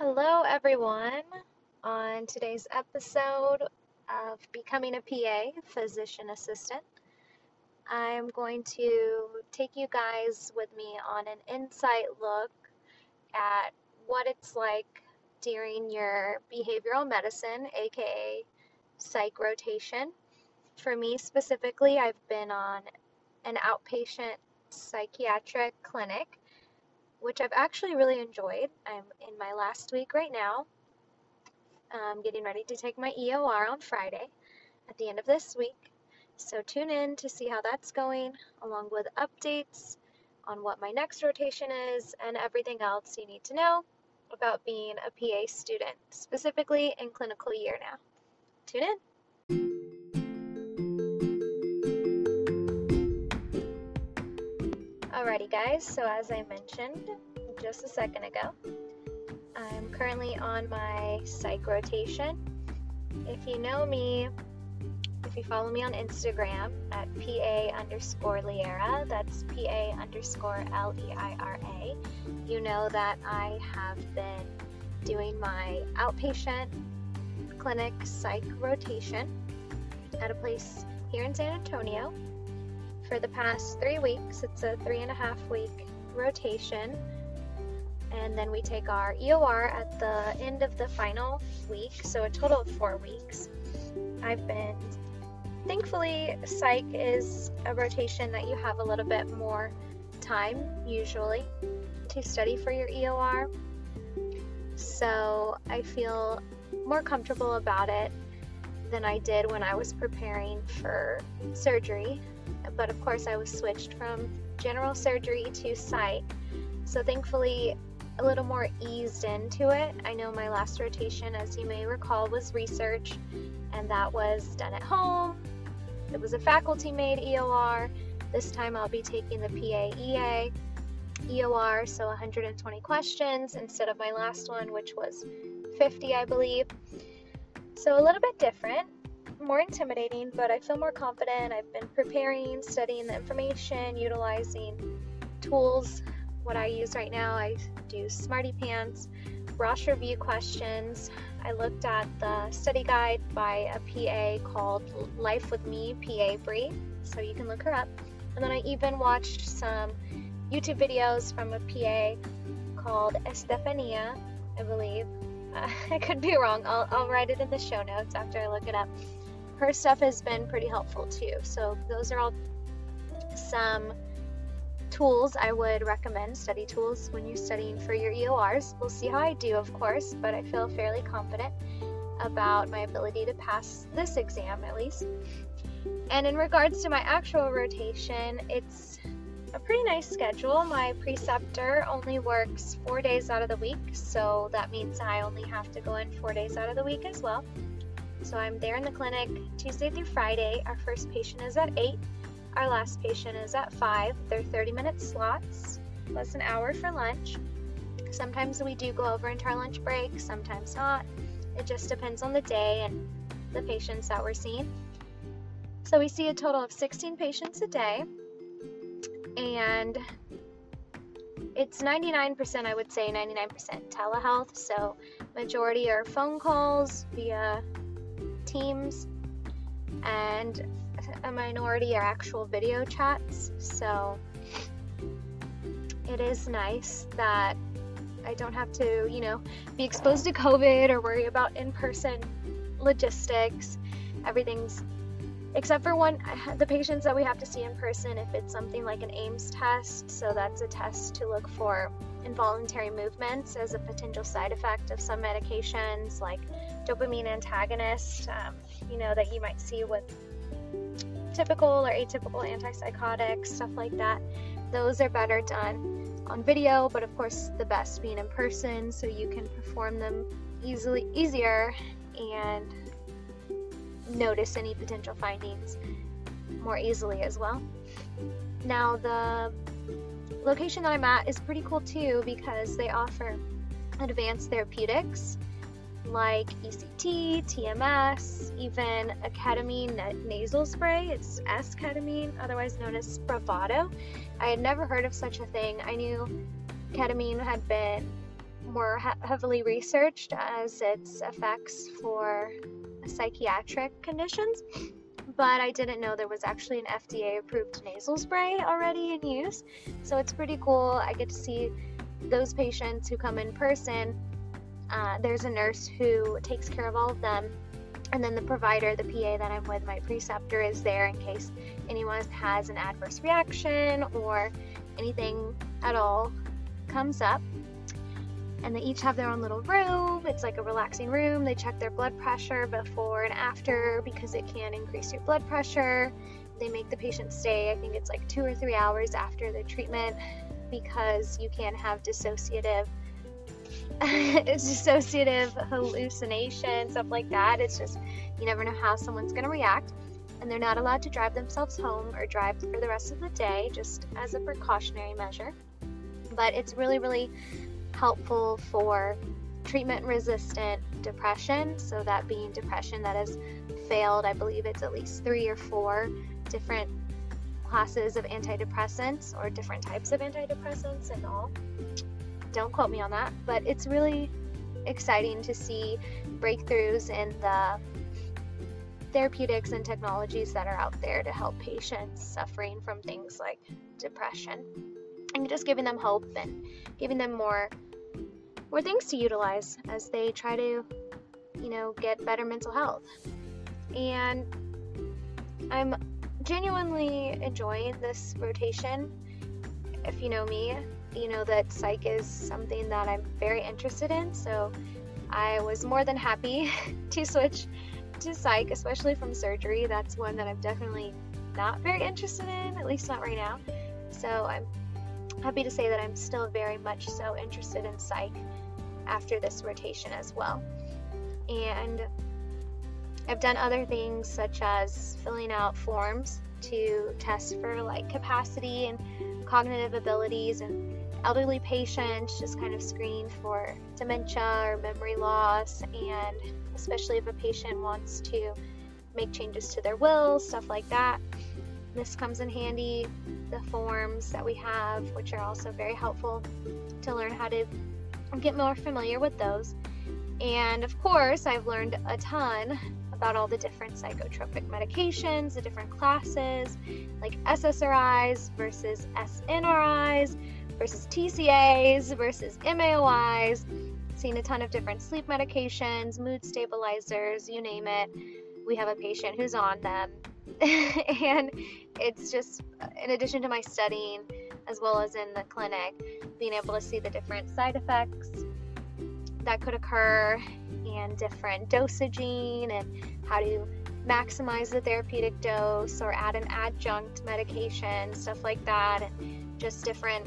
Hello, everyone. On today's episode of Becoming a PA, Physician Assistant, I'm going to take you guys with me on an insight look at what it's like during your behavioral medicine, aka psych rotation. For me specifically, I've been on an outpatient psychiatric clinic which I've actually really enjoyed. I'm in my last week right now. I'm getting ready to take my EOR on Friday at the end of this week. So tune in to see how that's going, along with updates on what my next rotation is and everything else you need to know about being a PA student, specifically in clinical year now. Tune in. Alrighty, guys, so as I mentioned just a second ago, I'm currently on my psych rotation. If you know me, if you follow me on Instagram at PA underscore Leira, that's PA underscore L E I R A, you know that I have been doing my outpatient clinic psych rotation at a place here in San Antonio for the past three weeks. It's a three and a half week rotation. And then we take our EOR at the end of the final week, so a total of four weeks. I've been, thankfully, psych is a rotation that you have a little bit more time usually to study for your EOR. So I feel more comfortable about it than I did when I was preparing for surgery but of course I was switched from general surgery to psych. So thankfully, a little more eased into it. I know my last rotation, as you may recall, was research, and that was done at home. It was a faculty made EOR. This time I'll be taking the PAEA EOR, so 120 questions instead of my last one, which was 50, I believe. So a little bit different more intimidating, but I feel more confident. I've been preparing, studying the information, utilizing tools. What I use right now, I do Smarty PANCE, Rosh review questions. I looked at the study guide by a PA called Life with Me, PA Bree, so you can look her up. And then I even watched some YouTube videos from a PA called Estefania, I believe. Uh, I could be wrong. I'll, I'll write it in the show notes after I look it up her stuff has been pretty helpful too. So those are all some tools I would recommend, study tools when you're studying for your EORs. We'll see how I do, of course, but I feel fairly confident about my ability to pass this exam at least. And in regards to my actual rotation, it's a pretty nice schedule. My preceptor only works four days out of the week, so that means I only have to go in four days out of the week as well. So I'm there in the clinic Tuesday through Friday. Our first patient is at 8. Our last patient is at 5. They're 30 minute slots plus an hour for lunch. Sometimes we do go over into our lunch break, sometimes not. It just depends on the day and the patients that we're seeing. So we see a total of 16 patients a day. And it's 99%, I would say 99% telehealth. So majority are phone calls via Teams, and a minority are actual video chats. So it is nice that I don't have to, you know, be exposed to COVID or worry about in person logistics. Everything's except for one the patients that we have to see in person if it's something like an AIMS test so that's a test to look for involuntary movements as a potential side effect of some medications like dopamine antagonists, um, you know, that you might see with typical or atypical antipsychotics, stuff like that. Those are better done on video, but of course, the best being in person so you can perform them easily, easier, and notice any potential findings more easily as well. Now, the location that I'm at is pretty cool too because they offer advanced therapeutics like ECT, TMS, even a ketamine nasal spray. It's S-ketamine, otherwise known as Spravato. I had never heard of such a thing. I knew ketamine had been more he- heavily researched as its effects for psychiatric conditions, but I didn't know there was actually an FDA approved nasal spray already in use. So it's pretty cool. I get to see those patients who come in person. Uh, there's a nurse who takes care of all of them. And then the provider, the PA that I'm with, my preceptor, is there in case anyone has an adverse reaction or anything at all comes up and they each have their own little room. It's like a relaxing room. They check their blood pressure before and after because it can increase your blood pressure. They make the patient stay, I think it's like two or three hours after the treatment because you can have dissociative dissociative hallucination, stuff like that. It's just you never know how someone's going to react. And they're not allowed to drive themselves home or drive for the rest of the day, just as a precautionary measure. But it's really, really helpful for treatment resistant depression. So, that being depression that has failed, I believe it's at least three or four different classes of antidepressants or different types of antidepressants and all. Don't quote me on that, but it's really exciting to see breakthroughs in the therapeutics and technologies that are out there to help patients suffering from things like depression and just giving them hope and giving them more more things to utilize as they try to you know get better mental health. And i'm genuinely enjoying this rotation if you know me you know that psych is something that i'm very interested in. So i was more than happy to switch to psych especially from surgery. That's one that i'm definitely not very interested in at least not right now. So i'm happy to say that I'm still very much so interested in psych after this rotation as well. And I've done other things such as filling out forms to test for like capacity and cognitive abilities and elderly patients just kind of screen for dementia or memory loss and especially if a patient wants to make changes to their will stuff like that this comes in handy the forms that we have, which are also very helpful to learn how to get more familiar with those. And of course, I've learned a ton about all the different psychotropic medications, the different classes, like SSRIs versus SNRIs versus TCAs versus MAOIs. Seen a ton of different sleep medications, mood stabilizers, you name it. We have a patient who's on them. and it's just, in addition to my studying, as well as in the clinic, being able to see the different side effects that could occur and different dosaging and how to maximize the therapeutic dose or add an adjunct medication, stuff like that, and just different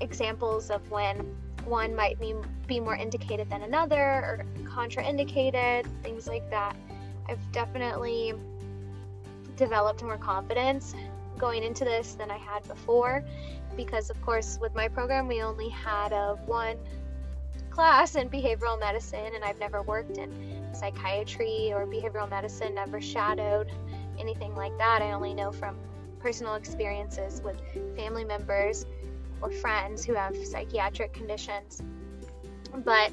examples of when one might be, be more indicated than another or contraindicated, things like that. I've definitely developed more confidence going into this than I had before because of course with my program we only had a one class in behavioral medicine and I've never worked in psychiatry or behavioral medicine, never shadowed anything like that. I only know from personal experiences with family members or friends who have psychiatric conditions. But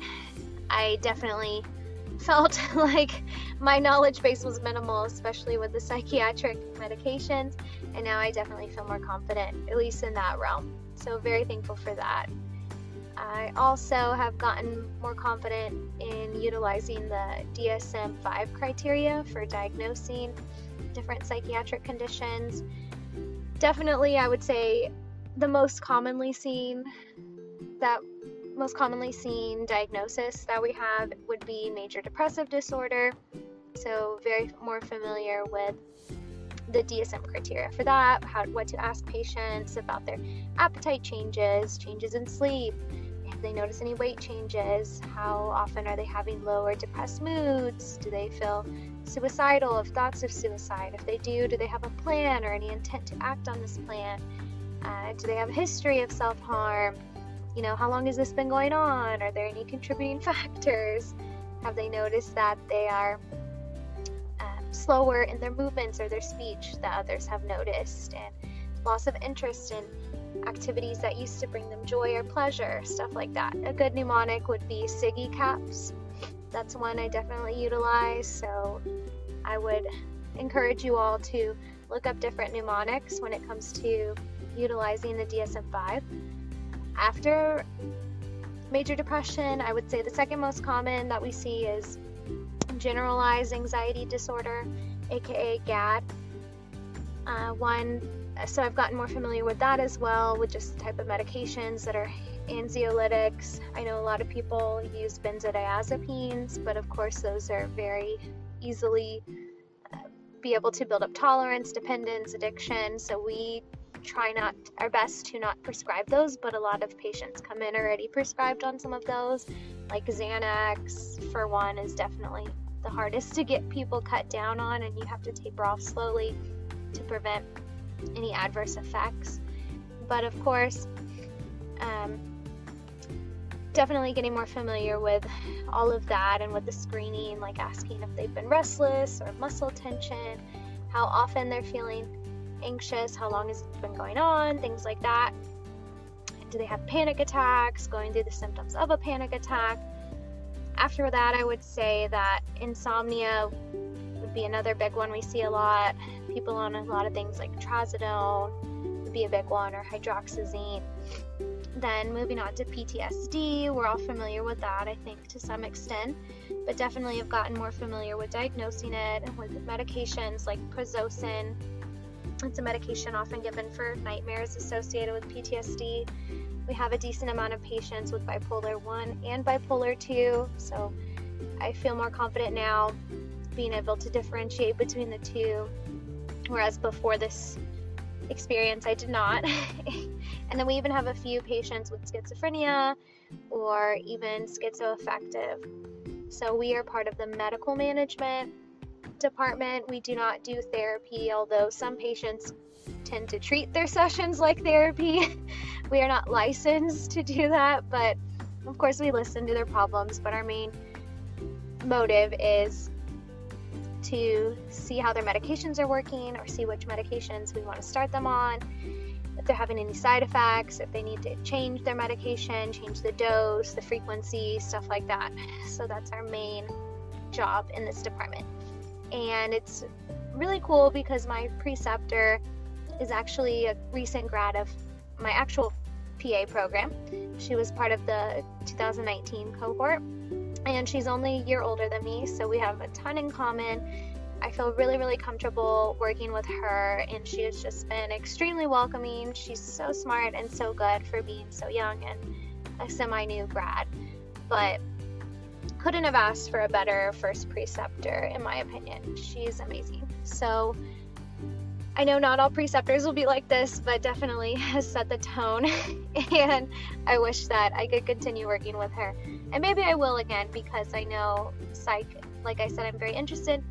I definitely felt like my knowledge base was minimal, especially with the psychiatric medications, and now I definitely feel more confident, at least in that realm. So, very thankful for that. I also have gotten more confident in utilizing the DSM 5 criteria for diagnosing different psychiatric conditions. Definitely, I would say the most commonly seen that most commonly seen diagnosis that we have would be major depressive disorder. So, very more familiar with the DSM criteria for that, how, what to ask patients about their appetite changes, changes in sleep, if they notice any weight changes, how often are they having low or depressed moods, do they feel suicidal, have thoughts of suicide, if they do, do they have a plan or any intent to act on this plan, uh, do they have a history of self harm you know, how long has this been going on? Are there any contributing factors? Have they noticed that they are um, slower in their movements or their speech that others have noticed? And loss of interest in activities that used to bring them joy or pleasure, stuff like that. A good mnemonic would be SIGECAPS. That's one I definitely utilize, so I would encourage you all to look up different mnemonics when it comes to utilizing the DSM 5. After major depression, I would say the second most common that we see is generalized anxiety disorder, aka GAD. Uh, one, so I've gotten more familiar with that as well, with just the type of medications that are anxiolytics. I know a lot of people use benzodiazepines, but of course, those are very easily be able to build up tolerance, dependence, addiction. So we try not our best to not prescribe those, but a lot of patients come in already prescribed on some of those. Like Xanax, for one, is definitely the hardest to get people cut down on, and you have to taper off slowly to prevent any adverse effects. But of course, um, definitely getting more familiar with all of that and with the screening, like asking if they've been restless or muscle tension, how often they're feeling anxious, how long has it been going on, things like that. Do they have panic attacks, going through the symptoms of a panic attack? After that, I would say that insomnia would be another big one we see a lot. People on a lot of things like trazodone would be a big one, or hydroxyzine. Then moving on to PTSD, we're all familiar with that, I think, to some extent, but definitely have gotten more familiar with diagnosing it and with medications like prazosin, it's a medication often given for nightmares associated with PTSD. We have a decent amount of patients with bipolar 1 and bipolar 2, so I feel more confident now being able to differentiate between the two, whereas before this experience I did not. and then we even have a few patients with schizophrenia or even schizoaffective. So we are part of the medical management department, we do not do therapy, although some patients tend to treat their sessions like therapy. we are not licensed to do that, but of course, we listen to their problems. But our main motive is to see how their medications are working or see which medications we want to start them on, if they're having any side effects, if they need to change their medication, change the dose, the frequency, stuff like that. So that's our main job in this department and it's really cool because my preceptor is actually a recent grad of my actual PA program. She was part of the 2019 cohort, and she's only a year older than me, so we have a ton in common. I feel really, really comfortable working with her, and she has just been extremely welcoming. She's so smart and so good for being so young and a semi new grad. But couldn't have asked for a better first preceptor, in my opinion. She's amazing. So, I know not all preceptors will be like this, but definitely has set the tone. and I wish that I could continue working with her. And maybe I will again because I know psych, like I said, I'm very interested.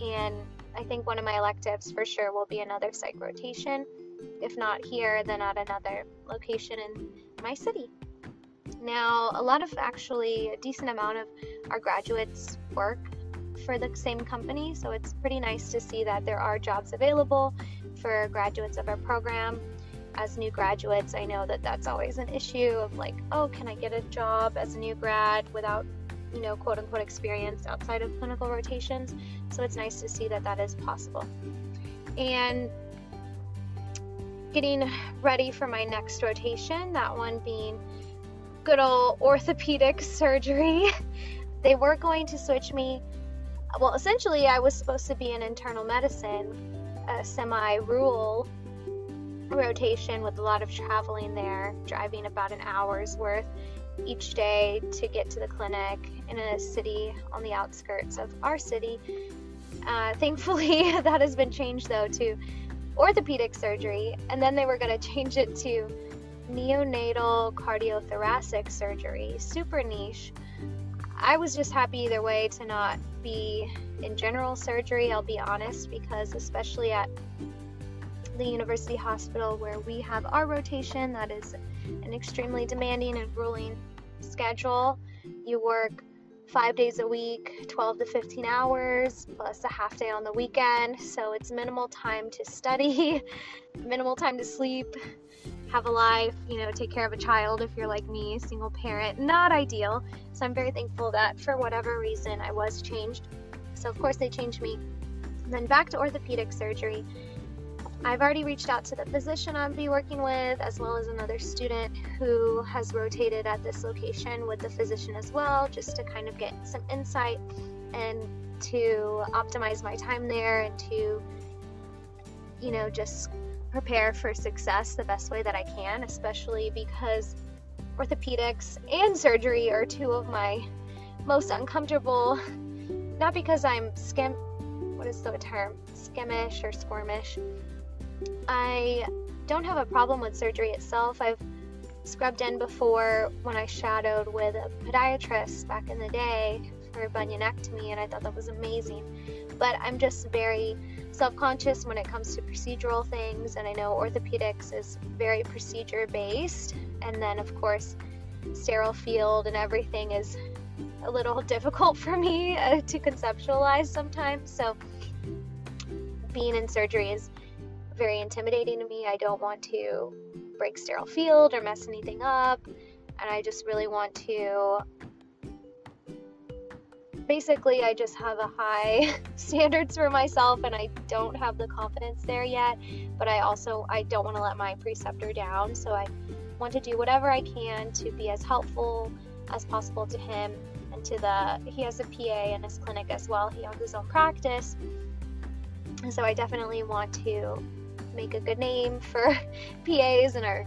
And I think one of my electives for sure will be another psych rotation. If not here, then at another location in my city. Now, a lot of actually, a decent amount of our graduates work for the same company, so it's pretty nice to see that there are jobs available for graduates of our program. As new graduates, I know that that's always an issue of like, oh, can I get a job as a new grad without, you know, quote unquote experience outside of clinical rotations? So it's nice to see that that is possible. And getting ready for my next rotation, that one being good old orthopedic surgery. they were going to switch me. Well, essentially, I was supposed to be in internal medicine, a semi rural rotation with a lot of traveling there, driving about an hour's worth each day to get to the clinic in a city on the outskirts of our city. Uh, thankfully, that has been changed though to orthopedic surgery, and then they were going to change it to neonatal cardiothoracic surgery, super niche. I was just happy either way to not be in general surgery, I'll be honest, because especially at the university hospital where we have our rotation, that is an extremely demanding and grueling schedule. You work five days a week, 12 to 15 hours, plus a half day on the weekend. So it's minimal time to study, minimal time to sleep, have a life, you know, take care of a child if you're like me, single parent. Not ideal. So I'm very thankful that for whatever reason I was changed. So, of course, they changed me. Then back to orthopedic surgery. I've already reached out to the physician I'll be working with, as well as another student who has rotated at this location with the physician as well, just to kind of get some insight and to optimize my time there and to, you know, just prepare for success the best way that I can, especially because orthopedics and surgery are two of my most uncomfortable, not because I'm skim, what is the term, skimmish or squirmish I don't have a problem with surgery itself. I've scrubbed in before when I shadowed with a podiatrist back in the day for a bunionectomy, and I thought that was amazing. But I'm just very self conscious when it comes to procedural things, and I know orthopedics is very procedure based, and then, of course, sterile field and everything is a little difficult for me uh, to conceptualize sometimes. So, being in surgery is very intimidating to me. I don't want to break sterile field or mess anything up, and I just really want to basically I just have a high standards for myself and I don't have the confidence there yet, but I also I don't want to let my preceptor down, so I want to do whatever I can to be as helpful as possible to him and to the he has a PA in his clinic as well. He owns his own practice. And so I definitely want to make a good name for PAs and our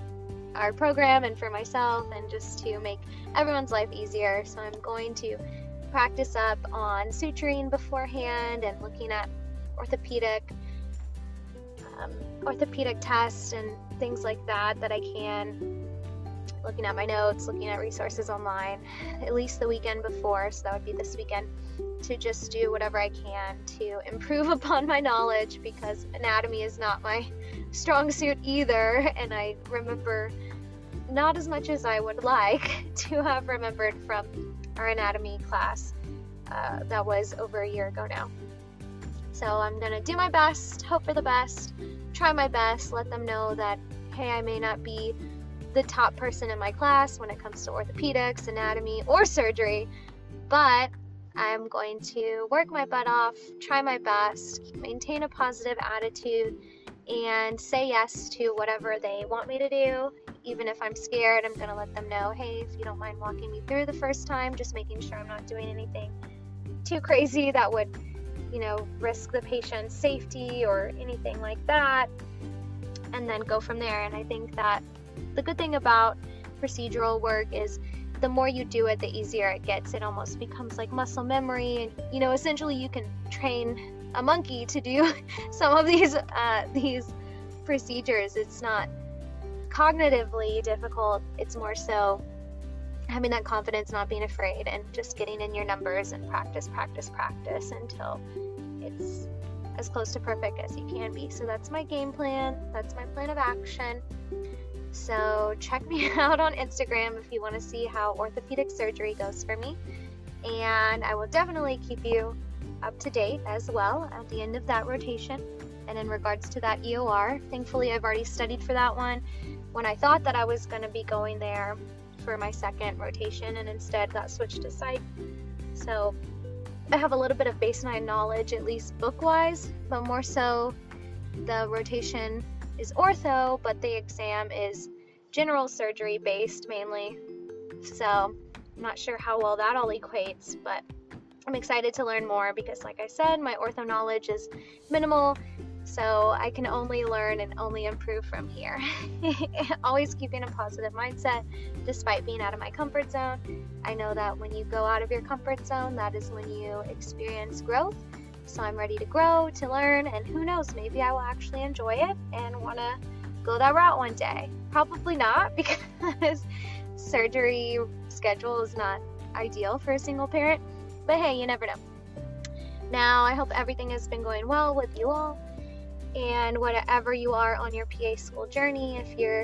our program and for myself and just to make everyone's life easier. So I'm going to practice up on suturing beforehand and looking at orthopedic um, orthopedic tests and things like that that I can. Looking at my notes, looking at resources online, at least the weekend before, so that would be this weekend, to just do whatever I can to improve upon my knowledge because anatomy is not my strong suit either, and I remember not as much as I would like to have remembered from our anatomy class uh, that was over a year ago now. So I'm gonna do my best, hope for the best, try my best, let them know that hey, I may not be the top person in my class when it comes to orthopedics, anatomy, or surgery, but I'm going to work my butt off, try my best, maintain a positive attitude, and say yes to whatever they want me to do. Even if I'm scared, I'm going to let them know hey, if you don't mind walking me through the first time, just making sure I'm not doing anything too crazy that would, you know, risk the patient's safety or anything like that. And then go from there. And I think that the good thing about procedural work is the more you do it, the easier it gets. It almost becomes like muscle memory, and you know, essentially, you can train a monkey to do some of these uh, these procedures. It's not cognitively difficult. It's more so having that confidence, not being afraid, and just getting in your numbers and practice, practice, practice until it's as close to perfect as you can be. So that's my game plan. That's my plan of action. So check me out on Instagram if you want to see how orthopedic surgery goes for me. And I will definitely keep you up to date as well at the end of that rotation. And in regards to that EOR, thankfully I've already studied for that one when I thought that I was going to be going there for my second rotation and instead got switched to psych. So I have a little bit of baseline knowledge, at least book wise, but more so the rotation is ortho, but the exam is general surgery based mainly. So I'm not sure how well that all equates, but I'm excited to learn more because, like I said, my ortho knowledge is minimal, so I can only learn and only improve from here. Always keeping a positive mindset despite being out of my comfort zone. I know that when you go out of your comfort zone, that is when you experience growth so I'm ready to grow, to learn, and who knows, maybe I will actually enjoy it and want to go that route one day. Probably not because surgery schedule is not ideal for a single parent, but hey, you never know. Now, I hope everything has been going well with you all. And whatever you are on your PA school journey, if you're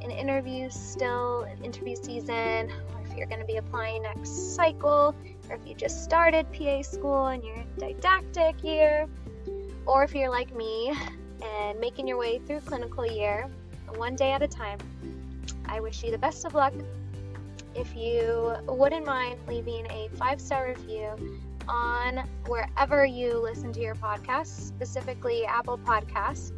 in interviews still, in interview season, or if you're going to be applying next cycle, or if you just started PA school and you're didactic year, or if you're like me and making your way through clinical year one day at a time, I wish you the best of luck. If you wouldn't mind leaving a five star review on wherever you listen to your podcast, specifically Apple Podcasts,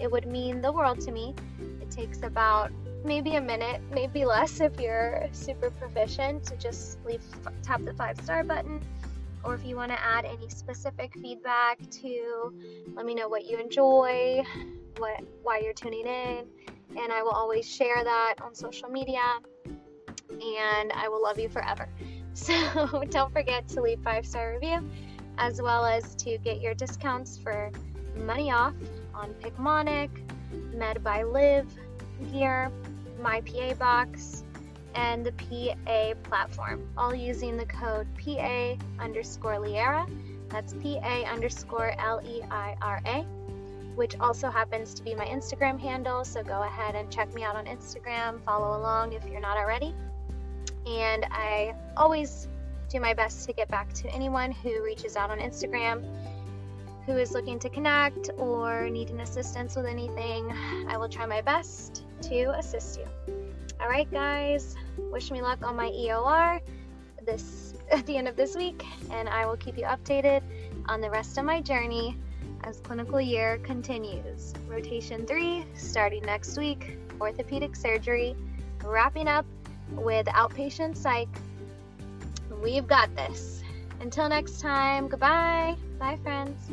it would mean the world to me. It takes about maybe a minute, maybe less if you're super proficient to just leave tap the five star button. Or if you want to add any specific feedback to let me know what you enjoy, what why you're tuning in, and I will always share that on social media and I will love you forever. So don't forget to leave five star review as well as to get your discounts for money off on Picmonic, Med by Live gear, my PA box, and the PA platform, all using the code PA underscore Leira. That's PA underscore L E I R A, which also happens to be my Instagram handle. So go ahead and check me out on Instagram, follow along if you're not already. And I always do my best to get back to anyone who reaches out on Instagram who is looking to connect or needing assistance with anything. I will try my best to assist you. All right, guys, wish me luck on my EOR this at the end of this week, and I will keep you updated on the rest of my journey as clinical year continues. Rotation three starting next week, orthopedic surgery, wrapping up with outpatient psych. We've got this. Until next time, goodbye. Bye, friends.